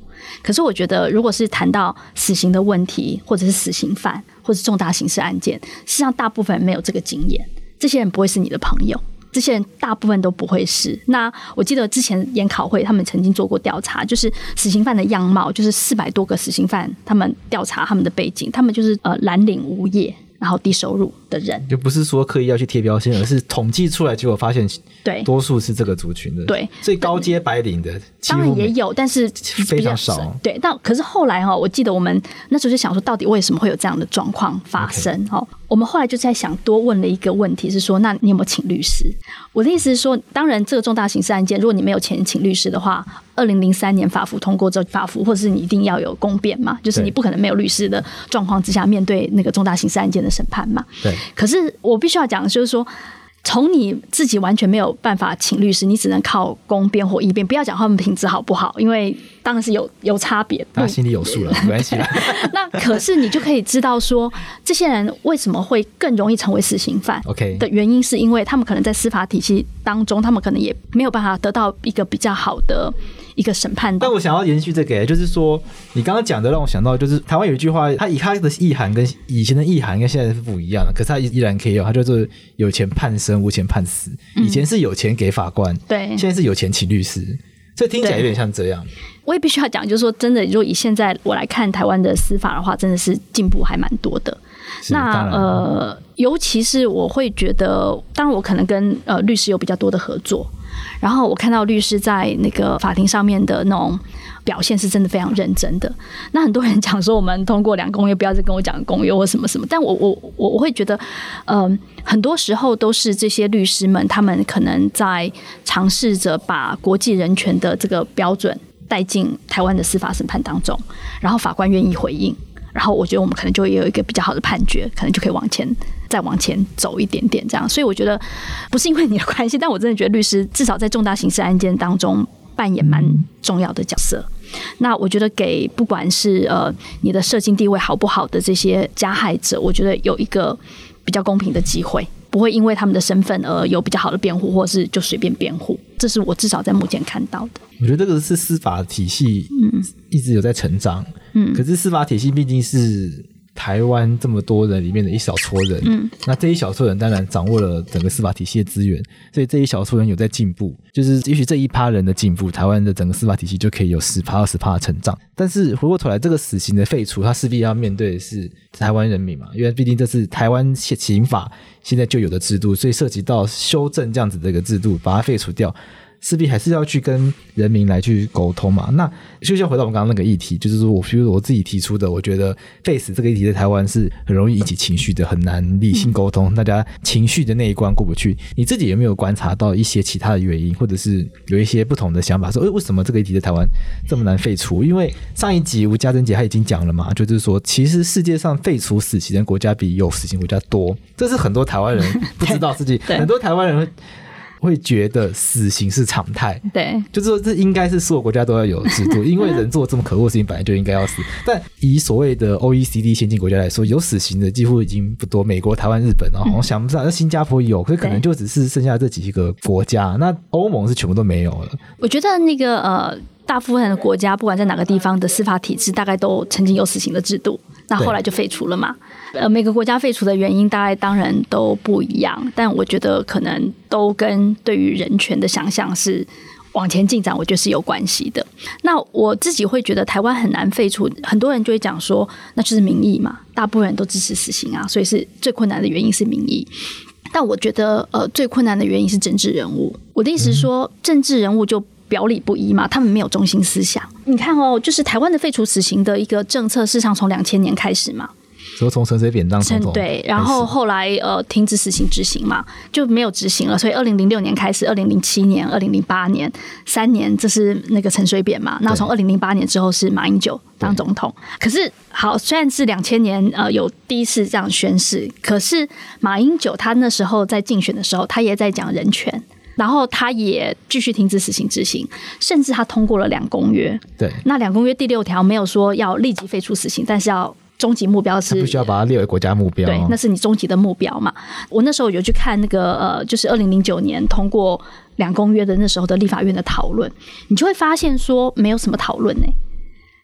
可是我觉得，如果是谈到死刑的问题，或者是死刑犯，或者重大刑事案件，实际上大部分人没有这个经验，这些人不会是你的朋友。这些人大部分都不会是。那我记得之前研考会他们曾经做过调查，就是死刑犯的样貌，就是四百多个死刑犯，他们调查他们的背景，他们就是呃蓝领无业。然后低收入的人，就不是说刻意要去贴标签，而是统计出来，结果发现，对，多数是这个族群的，对，最高阶白领的，当然也有，但是非常少，对。但可是后来哈，我记得我们那时候就想说，到底为什么会有这样的状况发生？哈，我们后来就在想，多问了一个问题，是说，那你有没有请律师？我的意思是说，当然这个重大刑事案件，如果你没有钱请律师的话。二零零三年法服通过之后，法服或者是你一定要有公辩嘛，就是你不可能没有律师的状况之下面对那个重大刑事案件的审判嘛。对。可是我必须要讲的就是说。从你自己完全没有办法请律师，你只能靠公辩或议辩。不要讲他们品质好不好，因为当然是有有差别。他心里有数了，没关系。那可是你就可以知道说，这些人为什么会更容易成为死刑犯？OK 的原因是因为他们可能在司法体系当中，他们可能也没有办法得到一个比较好的一个审判。但我想要延续这个，就是说你刚刚讲的让我想到，就是台湾有一句话，它以它的意涵跟以前的意涵跟现在是不一样的，可是它依然可以有，它就是有钱判生。无钱判死，以前是有钱给法官，对、嗯，现在是有钱请律师，这听起来有点像这样。我也必须要讲，就是说，真的，如果以现在我来看台湾的司法的话，真的是进步还蛮多的。那呃，尤其是我会觉得，当然我可能跟呃律师有比较多的合作，然后我看到律师在那个法庭上面的那种。表现是真的非常认真的。那很多人讲说，我们通过两公约，不要再跟我讲公约或什么什么。但我我我我会觉得，嗯、很多时候都是这些律师们，他们可能在尝试着把国际人权的这个标准带进台湾的司法审判当中，然后法官愿意回应，然后我觉得我们可能就会有一个比较好的判决，可能就可以往前再往前走一点点这样。所以我觉得不是因为你的关系，但我真的觉得律师至少在重大刑事案件当中扮演蛮重要的角色。那我觉得给不管是呃你的社经地位好不好的这些加害者，我觉得有一个比较公平的机会，不会因为他们的身份而有比较好的辩护，或是就随便辩护。这是我至少在目前看到的。我觉得这个是司法体系，嗯，一直有在成长，嗯，可是司法体系毕竟是。台湾这么多人里面的一小撮人，嗯，那这一小撮人当然掌握了整个司法体系的资源，所以这一小撮人有在进步，就是也许这一趴人的进步，台湾的整个司法体系就可以有十趴二十趴的成长。但是回过头来，这个死刑的废除，它势必要面对的是台湾人民嘛，因为毕竟这是台湾刑法现在就有的制度，所以涉及到修正这样子的一个制度，把它废除掉。势必还是要去跟人民来去沟通嘛。那就像回到我们刚刚那个议题，就是说我比如我自己提出的，我觉得 face 这个议题在台湾是很容易引起情绪的，很难理性沟通，大家情绪的那一关过不去。你自己有没有观察到一些其他的原因，或者是有一些不同的想法，说，诶，为什么这个议题在台湾这么难废除？因为上一集吴家珍姐她已经讲了嘛，就是说其实世界上废除死刑的国家比有死刑国家多，这是很多台湾人不知道 自己，很多台湾人。会觉得死刑是常态，对，就是说这应该是所有国家都要有制度，因为人做这么可恶的事情本来就应该要死。但以所谓的 OECD 先进国家来说，有死刑的几乎已经不多，美国、台湾、日本啊，我想不到，那新加坡有，可是可能就只是剩下这几个国家。那欧盟是全部都没有了。我觉得那个呃，大部分的国家，不管在哪个地方的司法体制，大概都曾经有死刑的制度。那后来就废除了嘛？呃，每个国家废除的原因大概当然都不一样，但我觉得可能都跟对于人权的想象是往前进展，我觉得是有关系的。那我自己会觉得台湾很难废除，很多人就会讲说，那就是民意嘛，大部分人都支持死刑啊，所以是最困难的原因是民意。但我觉得，呃，最困难的原因是政治人物。我的意思是说，政治人物就。表里不一嘛，他们没有中心思想。你看哦，就是台湾的废除死刑的一个政策，事实上从两千年开始嘛。说从陈水扁当总统对，然后后来呃停止死刑执行嘛，就没有执行了。所以二零零六年开始，二零零七年、二零零八年三年，这是那个陈水扁嘛。那从二零零八年之后是马英九当总统。可是好，虽然是两千年呃有第一次这样宣誓，可是马英九他那时候在竞选的时候，他也在讲人权。然后他也继续停止死刑执行，甚至他通过了两公约。对，那两公约第六条没有说要立即废除死刑，但是要终极目标是必须要把它列为国家目标。对，那是你终极的目标嘛。我那时候有去看那个呃，就是二零零九年通过两公约的那时候的立法院的讨论，你就会发现说没有什么讨论呢。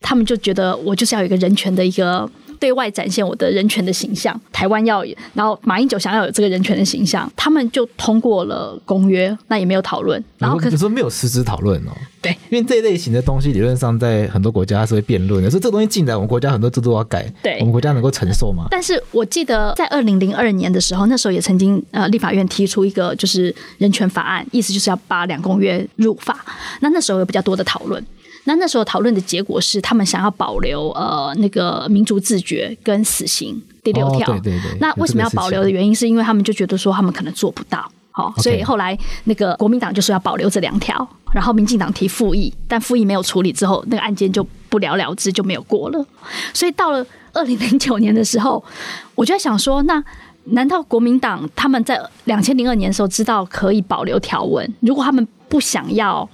他们就觉得我就是要有一个人权的一个。对外展现我的人权的形象，台湾要，然后马英九想要有这个人权的形象，他们就通过了公约，那也没有讨论。然后可是说没有实质讨论哦。对，因为这一类型的东西，理论上在很多国家是会辩论的，所以这个东西进来，我们国家很多制度要改，对，我们国家能够承受吗？但是我记得在二零零二年的时候，那时候也曾经呃，立法院提出一个就是人权法案，意思就是要把两公约入法。那那时候有比较多的讨论。那那时候讨论的结果是，他们想要保留呃那个民族自觉跟死刑第六条。哦、对对对。那为什么要保留的原因，是因为他们就觉得说他们可能做不到，好，所以后来那个国民党就说要保留这两条，然后民进党提复议，但复议没有处理之后，那个案件就不了了之，就没有过了。所以到了二零零九年的时候，我就在想说，那难道国民党他们在两千零二年的时候知道可以保留条文，如果他们不想要？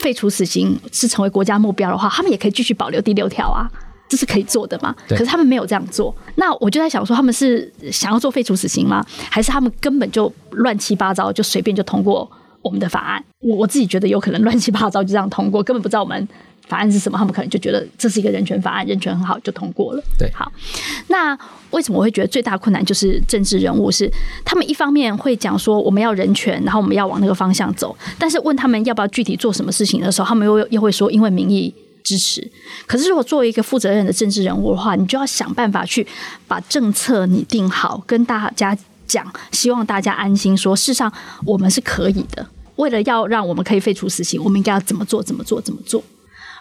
废除死刑是成为国家目标的话，他们也可以继续保留第六条啊，这是可以做的嘛？可是他们没有这样做，那我就在想说，他们是想要做废除死刑吗？还是他们根本就乱七八糟，就随便就通过我们的法案？我我自己觉得有可能乱七八糟就这样通过，根本不知道我们。法案是什么？他们可能就觉得这是一个人权法案，人权很好，就通过了。对，好。那为什么我会觉得最大困难就是政治人物是他们一方面会讲说我们要人权，然后我们要往那个方向走，但是问他们要不要具体做什么事情的时候，他们又又会说因为民意支持。可是如果作为一个负责任的政治人物的话，你就要想办法去把政策拟定好，跟大家讲，希望大家安心说，说事实上我们是可以的。为了要让我们可以废除死刑，我们应该要怎么做？怎么做？怎么做？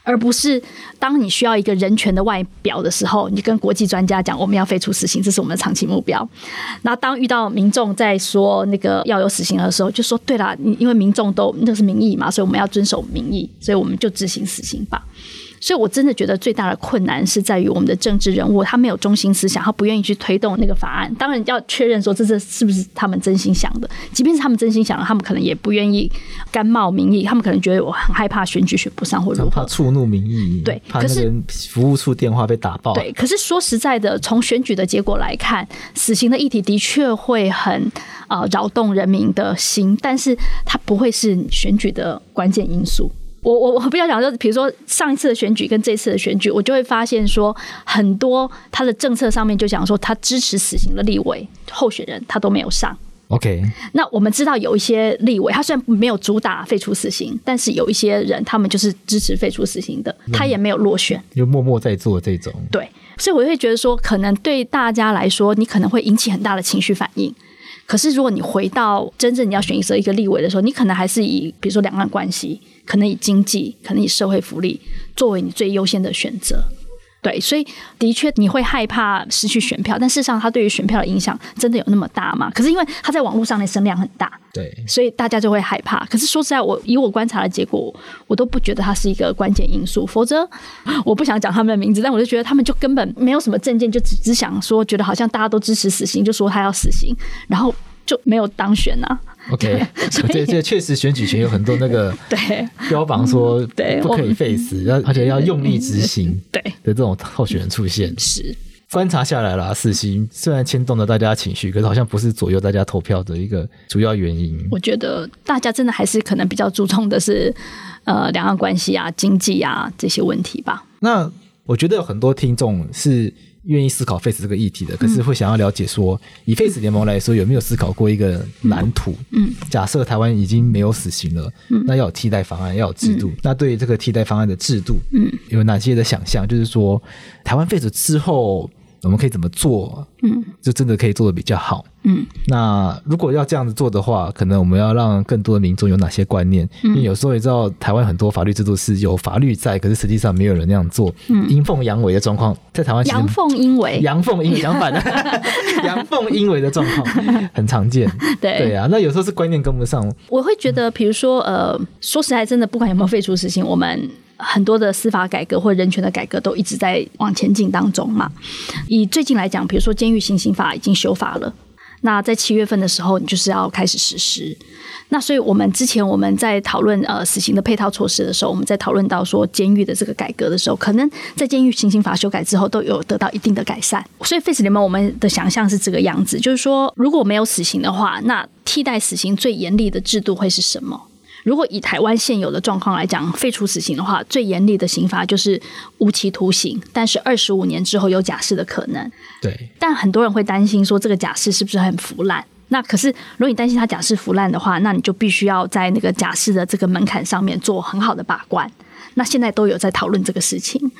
而不是当你需要一个人权的外表的时候，你跟国际专家讲我们要废除死刑，这是我们的长期目标。那当遇到民众在说那个要有死刑的时候，就说对了，因为民众都那是民意嘛，所以我们要遵守民意，所以我们就执行死刑吧。所以，我真的觉得最大的困难是在于我们的政治人物，他没有中心思想，他不愿意去推动那个法案。当然，要确认说这是是不是他们真心想的。即便是他们真心想的，他们可能也不愿意甘冒民意。他们可能觉得我很害怕选举选不上，或者怕触怒民意。对，怕那个服务处电话被打爆。对，可是说实在的，从选举的结果来看，死刑的议题的确会很呃扰动人民的心，但是它不会是选举的关键因素。我我我不要讲说，比如说上一次的选举跟这次的选举，我就会发现说，很多他的政策上面就讲说，他支持死刑的立委候选人他都没有上。OK，那我们知道有一些立委，他虽然没有主打废除死刑，但是有一些人他们就是支持废除死刑的，他也没有落选，就默默在做这种。对，所以我会觉得说，可能对大家来说，你可能会引起很大的情绪反应。可是如果你回到真正你要选择一个立委的时候，你可能还是以比如说两岸关系。可能以经济，可能以社会福利作为你最优先的选择，对，所以的确你会害怕失去选票，但事实上他对于选票的影响真的有那么大吗？可是因为他在网络上的声量很大，对，所以大家就会害怕。可是说实在，我以我观察的结果，我都不觉得他是一个关键因素。否则，我不想讲他们的名字，但我就觉得他们就根本没有什么证件，就只只想说，觉得好像大家都支持死刑，就说他要死刑，然后就没有当选呐、啊。OK，这这确实选举前有很多那个对标榜说对不可以废死，要而且要用力执行 对的这种候选人出现。是观察下来啦，四星虽然牵动了大家情绪，可是好像不是左右大家投票的一个主要原因。我觉得大家真的还是可能比较注重的是呃两岸关系啊、经济啊这些问题吧。那我觉得有很多听众是。愿意思考 Face 这个议题的，可是会想要了解说，以 Face 联盟来说，有没有思考过一个蓝图？嗯，假设台湾已经没有死刑了，嗯，那要有替代方案，要有制度。嗯，那对于这个替代方案的制度，嗯，有哪些的想象？就是说，台湾 Face 之后，我们可以怎么做？嗯，就真的可以做的比较好。嗯，那如果要这样子做的话，可能我们要让更多的民众有哪些观念？嗯、因为有时候也知道，台湾很多法律制度是有法律在，可是实际上没有人那样做，嗯，阴奉阳违的状况在台湾。阳奉阴违，阳奉阴阳反的，阳奉阴违的状况很常见。对对啊，那有时候是观念跟不上。我会觉得，比如说，呃，说实在，真的，不管有没有废除死刑，我们。很多的司法改革或人权的改革都一直在往前进当中嘛。以最近来讲，比如说监狱行刑法已经修法了，那在七月份的时候，你就是要开始实施。那所以我们之前我们在讨论呃死刑的配套措施的时候，我们在讨论到说监狱的这个改革的时候，可能在监狱行刑法修改之后都有得到一定的改善。所以 Face 联盟我们的想象是这个样子，就是说如果没有死刑的话，那替代死刑最严厉的制度会是什么？如果以台湾现有的状况来讲，废除死刑的话，最严厉的刑罚就是无期徒刑，但是二十五年之后有假释的可能。对。但很多人会担心说，这个假释是不是很腐烂？那可是，如果你担心他假释腐烂的话，那你就必须要在那个假释的这个门槛上面做很好的把关。那现在都有在讨论这个事情，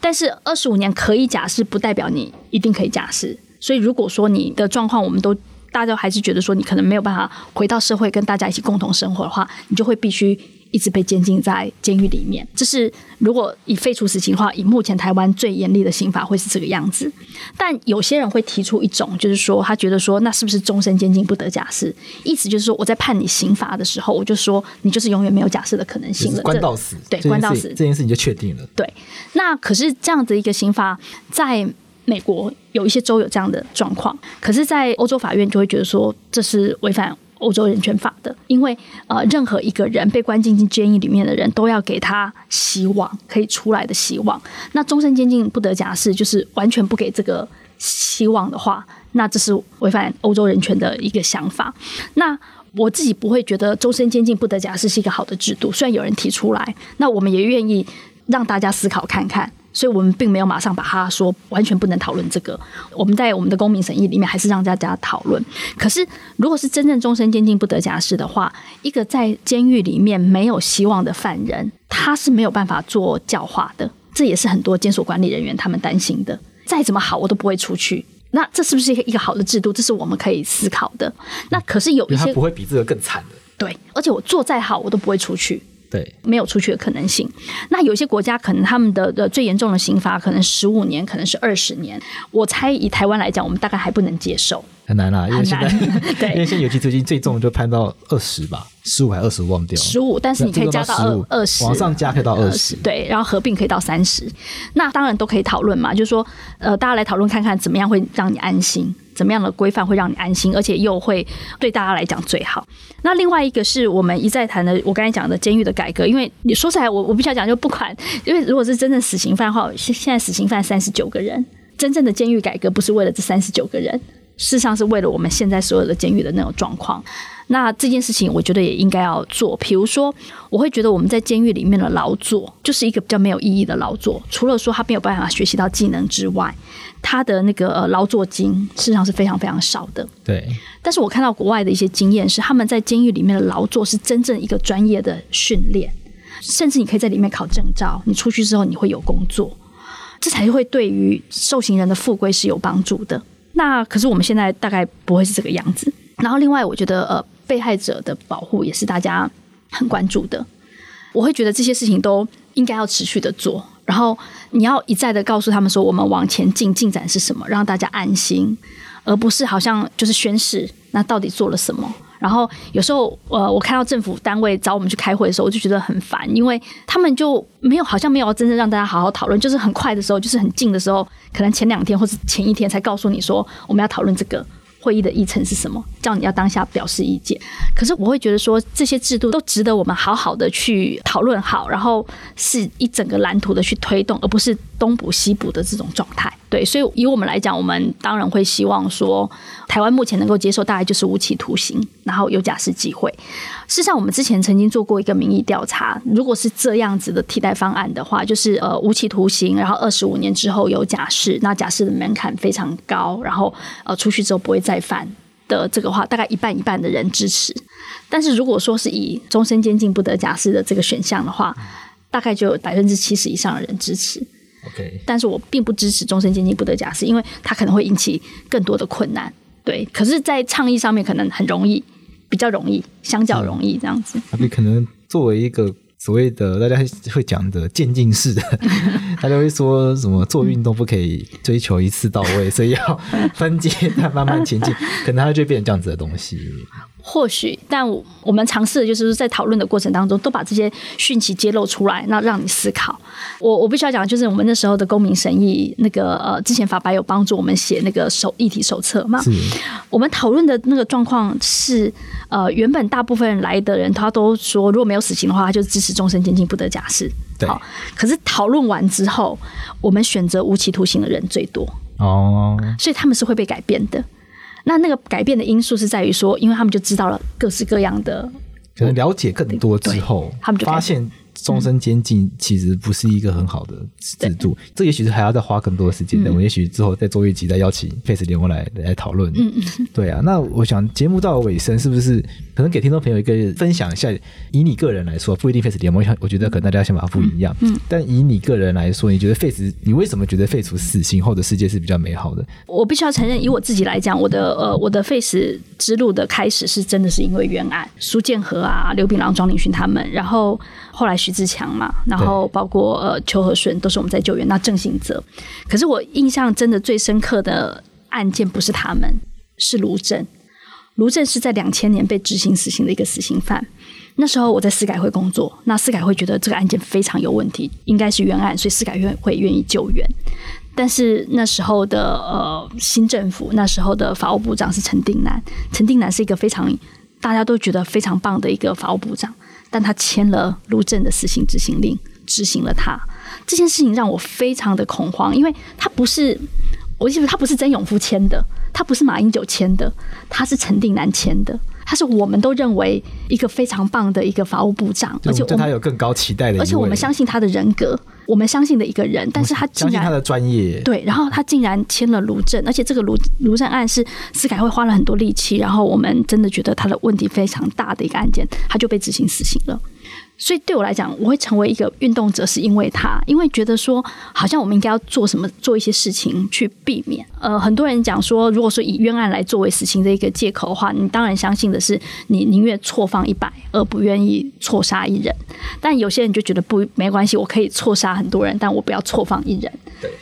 但是二十五年可以假释，不代表你一定可以假释。所以，如果说你的状况，我们都。大家还是觉得说你可能没有办法回到社会跟大家一起共同生活的话，你就会必须一直被监禁在监狱里面。这是如果以废除死刑的话，以目前台湾最严厉的刑法会是这个样子。但有些人会提出一种，就是说他觉得说，那是不是终身监禁不得假释？意思就是说我在判你刑罚的时候，我就说你就是永远没有假释的可能性了，关到死。对，关到死这件事情就确定了。对，那可是这样的一个刑罚在。美国有一些州有这样的状况，可是，在欧洲法院就会觉得说这是违反欧洲人权法的，因为呃，任何一个人被关进进监狱里面的人都要给他希望可以出来的希望。那终身监禁不得假释，就是完全不给这个希望的话，那这是违反欧洲人权的一个想法。那我自己不会觉得终身监禁不得假释是一个好的制度，虽然有人提出来，那我们也愿意让大家思考看看。所以我们并没有马上把它说完全不能讨论这个。我们在我们的公民审议里面还是让大家讨论。可是，如果是真正终身监禁不得假释的话，一个在监狱里面没有希望的犯人，他是没有办法做教化的。这也是很多监所管理人员他们担心的。再怎么好，我都不会出去。那这是不是一个一个好的制度？这是我们可以思考的。那可是有一些他不会比这个更惨的。对，而且我做再好，我都不会出去。对，没有出去的可能性。那有些国家可能他们的的最严重的刑罚可能十五年，可能是二十年。我猜以台湾来讲，我们大概还不能接受。很难啦，因为现在 对，因为现在有期徒刑最重就判到二十吧，十五还二十忘掉。十五，但是你可以加到二二十，往上加可以到二十。对，然后合并可以到三十。那当然都可以讨论嘛，就是说，呃，大家来讨论看看怎么样会让你安心。怎么样的规范会让你安心，而且又会对大家来讲最好？那另外一个是我们一再谈的，我刚才讲的监狱的改革。因为你说起来，我我必须要讲，就不管，因为如果是真正死刑犯的话，现现在死刑犯三十九个人，真正的监狱改革不是为了这三十九个人，事实上是为了我们现在所有的监狱的那种状况。那这件事情，我觉得也应该要做。比如说，我会觉得我们在监狱里面的劳作，就是一个比较没有意义的劳作。除了说他没有办法学习到技能之外，他的那个呃劳作金，事实上是非常非常少的。对。但是我看到国外的一些经验是，他们在监狱里面的劳作是真正一个专业的训练，甚至你可以在里面考证照，你出去之后你会有工作，这才会对于受刑人的复归是有帮助的。那可是我们现在大概不会是这个样子。然后另外，我觉得呃。被害者的保护也是大家很关注的。我会觉得这些事情都应该要持续的做，然后你要一再的告诉他们说，我们往前进进展是什么，让大家安心，而不是好像就是宣誓，那到底做了什么？然后有时候呃，我看到政府单位找我们去开会的时候，我就觉得很烦，因为他们就没有好像没有真正让大家好好讨论，就是很快的时候，就是很近的时候，可能前两天或是前一天才告诉你说我们要讨论这个。会议的议程是什么？叫你要当下表示意见。可是我会觉得说，这些制度都值得我们好好的去讨论好，然后是一整个蓝图的去推动，而不是东补西补的这种状态。对，所以以我们来讲，我们当然会希望说，台湾目前能够接受大概就是无期徒刑，然后有假释机会。事实上，我们之前曾经做过一个民意调查，如果是这样子的替代方案的话，就是呃无期徒刑，然后二十五年之后有假释，那假释的门槛非常高，然后呃出去之后不会再犯的这个话，大概一半一半的人支持。但是如果说是以终身监禁不得假释的这个选项的话，大概就有百分之七十以上的人支持。OK，但是我并不支持终身监禁不得假释，因为它可能会引起更多的困难。对，可是，在倡议上面可能很容易，比较容易，相较容易这样子。你、嗯、可能作为一个。所谓的大家会讲的渐进式的，大家会说什么做运动不可以追求一次到位，所以要分阶段慢慢前进，可能它就会变成这样子的东西。或许，但我们尝试的就是在讨论的过程当中，都把这些讯息揭露出来，那让你思考。我我必须要讲，就是我们那时候的公民审议，那个呃，之前法白有帮助我们写那个手议题手册嘛。是。我们讨论的那个状况是，呃，原本大部分人来的人，他都说，如果没有死刑的话，他就支持终身监禁不得假释。对。好，可是讨论完之后，我们选择无期徒刑的人最多。哦。所以他们是会被改变的。那那个改变的因素是在于说，因为他们就知道了各式各样的，可能了解更多之后，他们就发现。终身监禁其实不是一个很好的制度，嗯、这也许是还要再花更多的时间的。我们也许之后再做一集，再邀请 Face 联盟来来讨论。嗯嗯，对啊。那我想节目到了尾声，是不是可能给听众朋友一个分享一下？以你个人来说，不一定 Face 联盟，我觉得可能大家想法不一样。嗯。但以你个人来说，你觉得 Face，你为什么觉得废除死刑后的世界是比较美好的？我必须要承认，以我自己来讲，我的呃，我的 Face 之路的开始是真的是因为冤案，苏建和啊、刘炳郎、庄林勋他们，然后。后来徐志强嘛，然后包括呃邱和顺都是我们在救援。那郑性泽，可是我印象真的最深刻的案件不是他们，是卢正。卢正是在两千年被执行死刑的一个死刑犯。那时候我在司改会工作，那司改会觉得这个案件非常有问题，应该是冤案，所以司改院会愿意救援。但是那时候的呃新政府，那时候的法务部长是陈定南，陈定南是一个非常大家都觉得非常棒的一个法务部长。但他签了卢正的死刑执行令，执行了他这件事情，让我非常的恐慌，因为他不是，我记得他不是曾永夫签的，他不是马英九签的，他是陈定南签的。他是我们都认为一个非常棒的一个法务部长，而且对他有更高期待的，而且我们相信他的人格，我们相信的一个人，但是他竟然相信他的专业，对，然后他竟然签了卢正，而且这个卢卢正案是司改会花了很多力气，然后我们真的觉得他的问题非常大的一个案件，他就被执行死刑了。所以对我来讲，我会成为一个运动者，是因为他，因为觉得说，好像我们应该要做什么，做一些事情去避免。呃，很多人讲说，如果说以冤案来作为死刑的一个借口的话，你当然相信的是，你宁愿错放一百，而不愿意错杀一人。但有些人就觉得不，没关系，我可以错杀很多人，但我不要错放一人。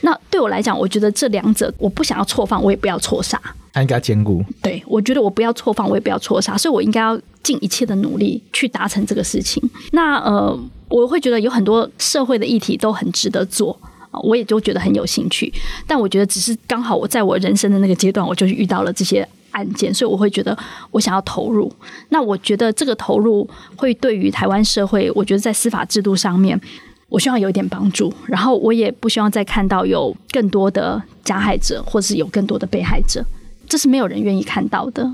那对我来讲，我觉得这两者，我不想要错放，我也不要错杀。应该兼顾。对，我觉得我不要错放，我也不要错杀，所以我应该要尽一切的努力去达成这个事情。那呃，我会觉得有很多社会的议题都很值得做，我也就觉得很有兴趣。但我觉得只是刚好我在我人生的那个阶段，我就遇到了这些案件，所以我会觉得我想要投入。那我觉得这个投入会对于台湾社会，我觉得在司法制度上面，我希望有一点帮助。然后我也不希望再看到有更多的加害者，或是有更多的被害者。这是没有人愿意看到的。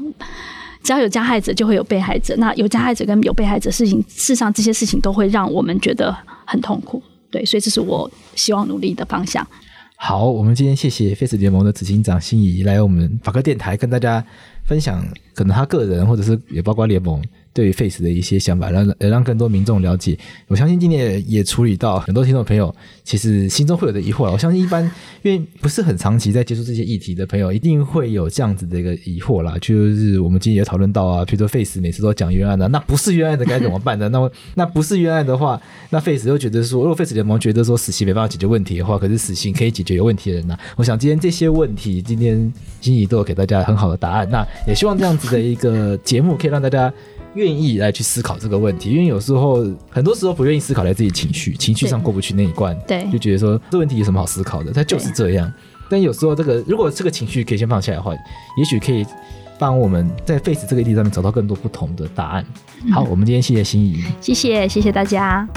只要有加害者，就会有被害者。那有加害者跟有被害者事情，事实上这些事情都会让我们觉得很痛苦。对，所以这是我希望努力的方向。好，我们今天谢谢 Face 联盟的执行长心怡来我们法科电台跟大家分享，可能他个人或者是也包括联盟。对 Face 的一些想法，让让更多民众了解。我相信今天也处理到很多听众朋友，其实心中会有的疑惑。我相信一般因为不是很长期在接触这些议题的朋友，一定会有这样子的一个疑惑啦。就是我们今天也讨论到啊，比如说 Face 每次都讲冤案的，那不是冤案的该怎么办呢？那那不是冤案的话，那 Face 又觉得说，如果 Face 联盟觉得说死刑没办法解决问题的话，可是死刑可以解决有问题的人呢？我想今天这些问题，今天心怡都有给大家很好的答案。那也希望这样子的一个节目可以让大家。愿意来去思考这个问题，因为有时候很多时候不愿意思考来自己情绪，情绪上过不去那一关，对，就觉得说这问题有什么好思考的，它就是这样。但有时候这个如果这个情绪可以先放下来的话，也许可以帮我们在 Face 这个议题上面找到更多不同的答案。好，嗯、我们今天谢谢心怡，谢谢谢谢大家。